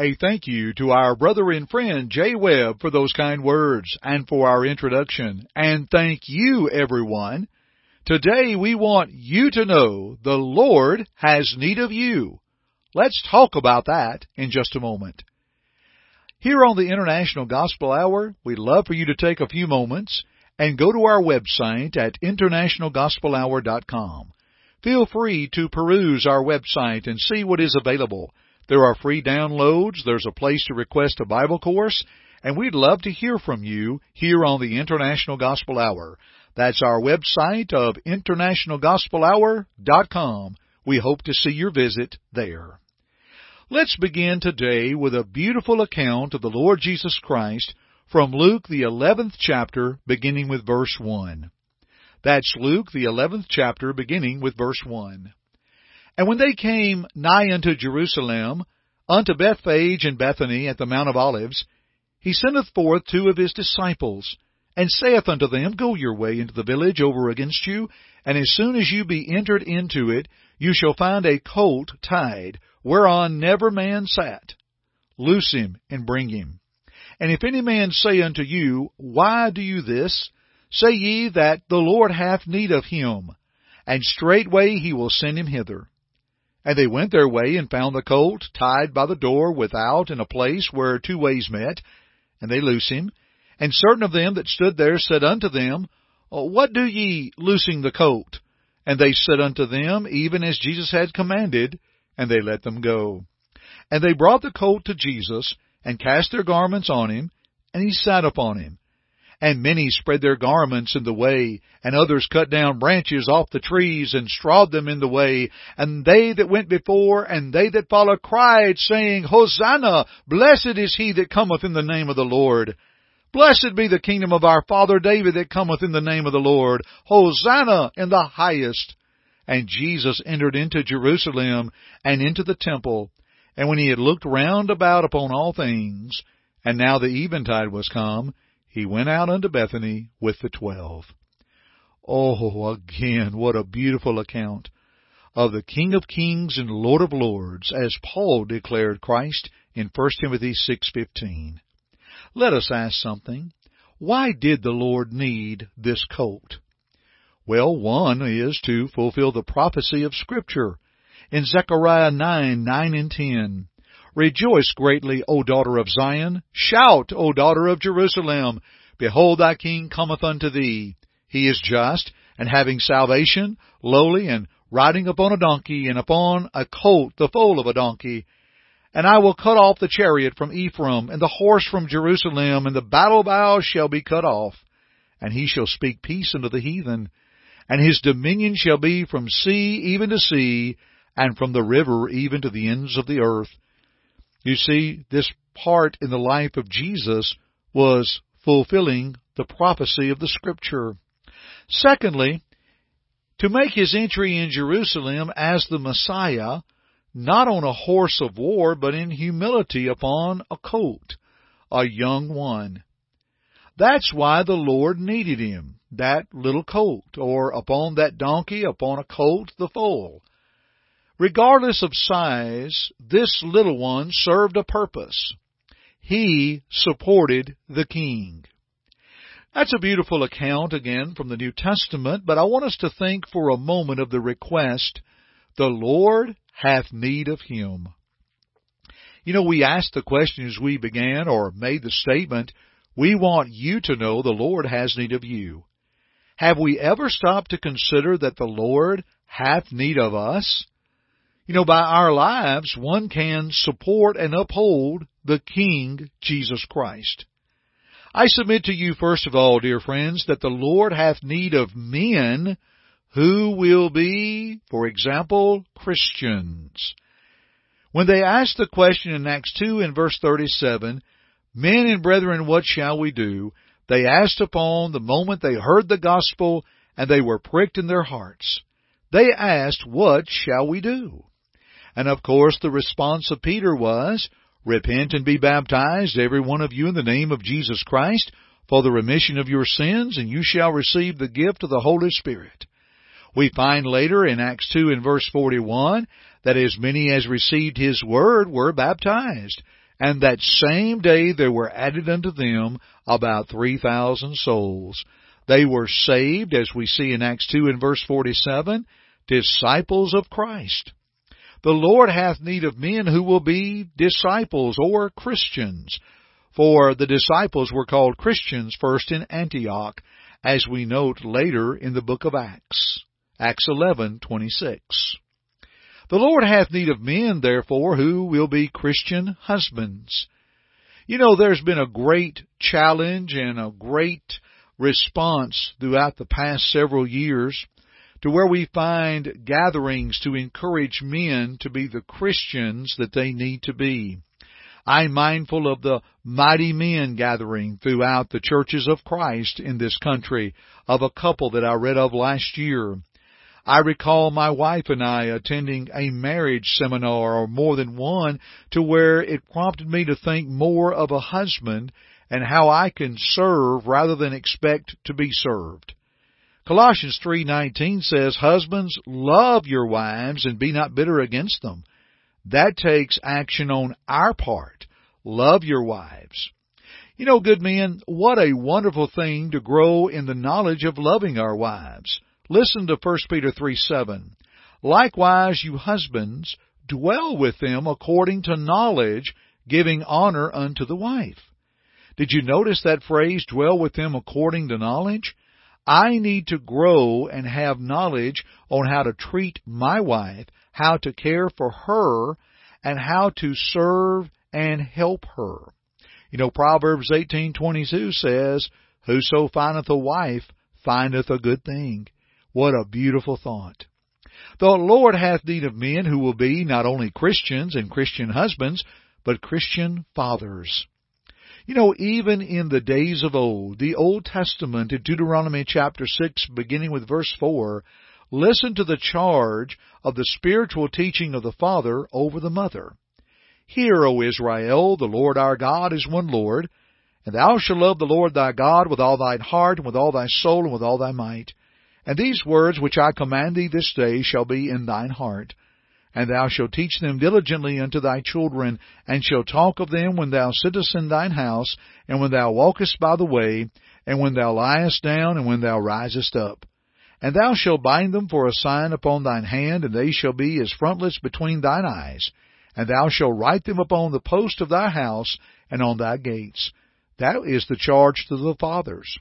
A thank you to our brother and friend Jay Webb for those kind words and for our introduction. And thank you everyone. Today we want you to know the Lord has need of you. Let's talk about that in just a moment. Here on the International Gospel Hour, we'd love for you to take a few moments and go to our website at internationalgospelhour.com. Feel free to peruse our website and see what is available. There are free downloads, there's a place to request a Bible course, and we'd love to hear from you here on the International Gospel Hour. That's our website of internationalgospelhour.com. We hope to see your visit there. Let's begin today with a beautiful account of the Lord Jesus Christ from Luke the 11th chapter beginning with verse 1. That's Luke the 11th chapter beginning with verse 1. And when they came nigh unto Jerusalem, unto Bethphage and Bethany at the Mount of Olives, he sendeth forth two of his disciples, and saith unto them, Go your way into the village over against you, and as soon as you be entered into it, you shall find a colt tied, whereon never man sat. Loose him and bring him. And if any man say unto you, Why do you this? Say ye that the Lord hath need of him, and straightway he will send him hither. And they went their way and found the colt tied by the door without in a place where two ways met, and they loose him. And certain of them that stood there said unto them, What do ye loosing the colt? And they said unto them, Even as Jesus had commanded, and they let them go. And they brought the colt to Jesus, and cast their garments on him, and he sat upon him. And many spread their garments in the way, and others cut down branches off the trees, and strawed them in the way. And they that went before, and they that followed, cried, saying, Hosanna! Blessed is he that cometh in the name of the Lord. Blessed be the kingdom of our father David that cometh in the name of the Lord. Hosanna in the highest. And Jesus entered into Jerusalem and into the temple. And when he had looked round about upon all things, and now the eventide was come, he went out unto Bethany with the twelve. Oh, again, what a beautiful account of the King of Kings and Lord of Lords, as Paul declared Christ in 1 Timothy 6.15. Let us ask something. Why did the Lord need this colt? Well, one is to fulfill the prophecy of Scripture. In Zechariah 9, 9 and 10, Rejoice greatly, O daughter of Zion. Shout, O daughter of Jerusalem. Behold, thy king cometh unto thee. He is just, and having salvation, lowly, and riding upon a donkey, and upon a colt, the foal of a donkey. And I will cut off the chariot from Ephraim, and the horse from Jerusalem, and the battle bow shall be cut off. And he shall speak peace unto the heathen, and his dominion shall be from sea even to sea, and from the river even to the ends of the earth. You see, this part in the life of Jesus was fulfilling the prophecy of the Scripture. Secondly, to make his entry in Jerusalem as the Messiah, not on a horse of war, but in humility upon a colt, a young one. That's why the Lord needed him that little colt, or upon that donkey, upon a colt, the foal. Regardless of size, this little one served a purpose. He supported the king. That's a beautiful account again from the New Testament, but I want us to think for a moment of the request, the Lord hath need of him. You know, we asked the question as we began or made the statement, we want you to know the Lord has need of you. Have we ever stopped to consider that the Lord hath need of us? You know, by our lives, one can support and uphold the King, Jesus Christ. I submit to you, first of all, dear friends, that the Lord hath need of men who will be, for example, Christians. When they asked the question in Acts 2 and verse 37, Men and brethren, what shall we do? They asked upon the moment they heard the gospel and they were pricked in their hearts. They asked, What shall we do? And of course the response of Peter was, Repent and be baptized, every one of you, in the name of Jesus Christ, for the remission of your sins, and you shall receive the gift of the Holy Spirit. We find later in Acts 2 and verse 41 that as many as received His word were baptized, and that same day there were added unto them about 3,000 souls. They were saved, as we see in Acts 2 and verse 47, disciples of Christ. The Lord hath need of men who will be disciples or Christians. For the disciples were called Christians first in Antioch, as we note later in the book of Acts. Acts 11:26. The Lord hath need of men, therefore, who will be Christian husbands. You know, there's been a great challenge and a great response throughout the past several years to where we find gatherings to encourage men to be the Christians that they need to be. I'm mindful of the mighty men gathering throughout the churches of Christ in this country of a couple that I read of last year. I recall my wife and I attending a marriage seminar or more than one to where it prompted me to think more of a husband and how I can serve rather than expect to be served. Colossians 3:19 says, "Husbands, love your wives and be not bitter against them." That takes action on our part. Love your wives. You know, good men, what a wonderful thing to grow in the knowledge of loving our wives. Listen to 1 Peter 3 7. Likewise, you husbands, dwell with them according to knowledge, giving honor unto the wife. Did you notice that phrase, dwell with them according to knowledge? I need to grow and have knowledge on how to treat my wife, how to care for her, and how to serve and help her. You know, Proverbs 18:22 says, "Whoso findeth a wife findeth a good thing." What a beautiful thought. The Lord hath need of men who will be not only Christians and Christian husbands, but Christian fathers. You know, even in the days of old, the Old Testament in Deuteronomy chapter 6, beginning with verse 4, listen to the charge of the spiritual teaching of the father over the mother. Hear, O Israel, the Lord our God is one Lord, and thou shalt love the Lord thy God with all thine heart, and with all thy soul, and with all thy might. And these words which I command thee this day shall be in thine heart. And thou shalt teach them diligently unto thy children, and shalt talk of them when thou sittest in thine house, and when thou walkest by the way, and when thou liest down, and when thou risest up. And thou shalt bind them for a sign upon thine hand, and they shall be as frontlets between thine eyes. And thou shalt write them upon the post of thy house, and on thy gates. That is the charge to the fathers.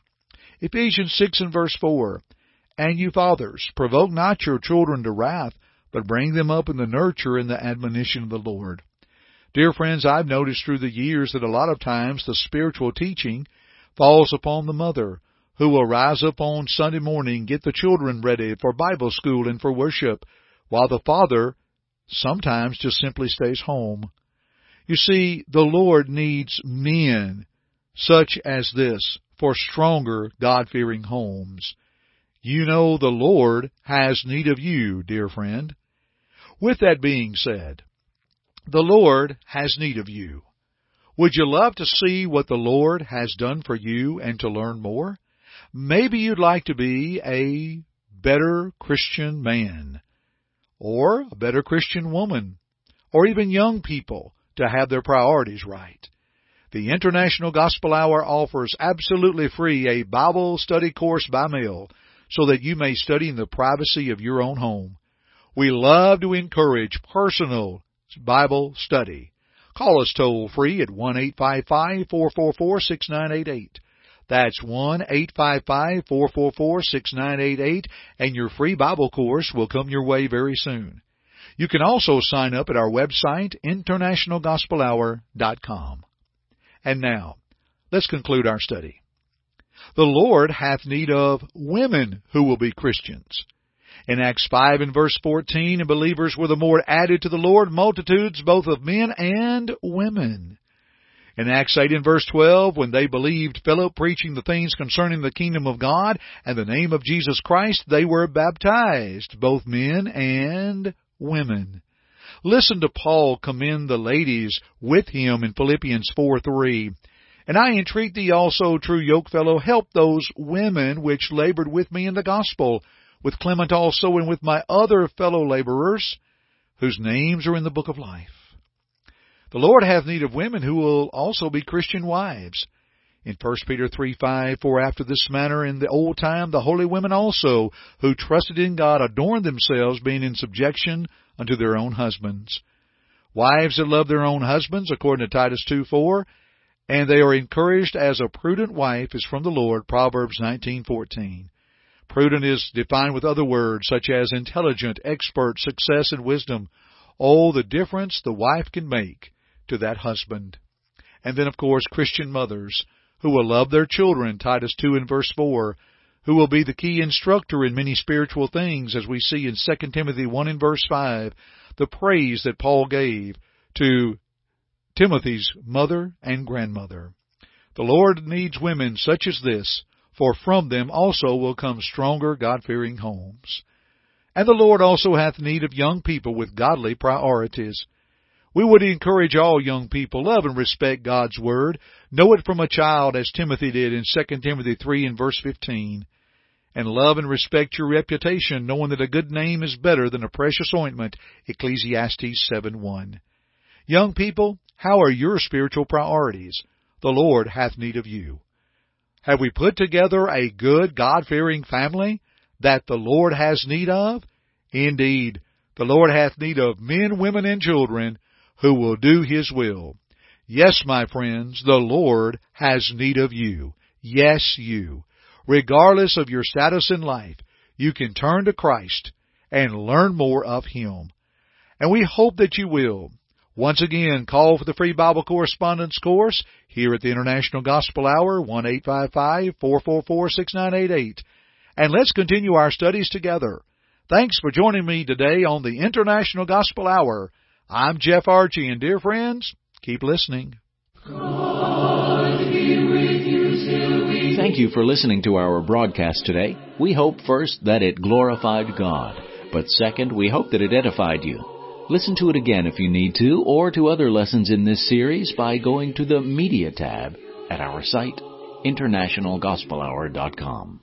Ephesians 6 and verse 4. And you fathers, provoke not your children to wrath, but bring them up in the nurture and the admonition of the Lord. Dear friends, I've noticed through the years that a lot of times the spiritual teaching falls upon the mother, who will rise up on Sunday morning, get the children ready for Bible school and for worship, while the father sometimes just simply stays home. You see, the Lord needs men such as this for stronger God-fearing homes. You know the Lord has need of you, dear friend. With that being said, the Lord has need of you. Would you love to see what the Lord has done for you and to learn more? Maybe you'd like to be a better Christian man, or a better Christian woman, or even young people to have their priorities right. The International Gospel Hour offers absolutely free a Bible study course by mail so that you may study in the privacy of your own home. We love to encourage personal Bible study. Call us toll free at 1-855-444-6988. That's 1-855-444-6988 and your free Bible course will come your way very soon. You can also sign up at our website, internationalgospelhour.com. And now, let's conclude our study. The Lord hath need of women who will be Christians. In Acts 5 and verse 14, and believers were the more added to the Lord, multitudes both of men and women. In Acts 8 and verse 12, when they believed Philip preaching the things concerning the kingdom of God and the name of Jesus Christ, they were baptized, both men and women. Listen to Paul commend the ladies with him in Philippians 4 3. And I entreat thee also, true yokefellow, help those women which labored with me in the gospel, with Clement also and with my other fellow laborers, whose names are in the book of life. The Lord hath need of women who will also be Christian wives. In 1 Peter 3 5, For after this manner in the old time the holy women also, who trusted in God, adorned themselves, being in subjection unto their own husbands. Wives that love their own husbands, according to Titus 2 4, and they are encouraged as a prudent wife is from the Lord, Proverbs 19:14. Prudent is defined with other words such as intelligent, expert, success, and wisdom. Oh, the difference the wife can make to that husband. And then, of course, Christian mothers who will love their children, Titus 2 and verse 4, who will be the key instructor in many spiritual things, as we see in 2 Timothy 1 and verse 5, the praise that Paul gave to Timothy's mother and grandmother. The Lord needs women such as this, for from them also will come stronger God-fearing homes. And the Lord also hath need of young people with godly priorities. We would encourage all young people, love and respect God's Word. Know it from a child as Timothy did in 2 Timothy 3 and verse 15. And love and respect your reputation, knowing that a good name is better than a precious ointment. Ecclesiastes 7:1. Young people, how are your spiritual priorities? The Lord hath need of you. Have we put together a good, God-fearing family that the Lord has need of? Indeed, the Lord hath need of men, women, and children who will do His will. Yes, my friends, the Lord has need of you. Yes, you. Regardless of your status in life, you can turn to Christ and learn more of Him. And we hope that you will. Once again, call for the free Bible correspondence course here at the International Gospel Hour, 1-855-444-6988. And let's continue our studies together. Thanks for joining me today on the International Gospel Hour. I'm Jeff Archey, and dear friends, keep listening. Thank you for listening to our broadcast today. We hope first that it glorified God, but second, we hope that it edified you. Listen to it again if you need to, or to other lessons in this series by going to the Media tab at our site, internationalgospelhour.com.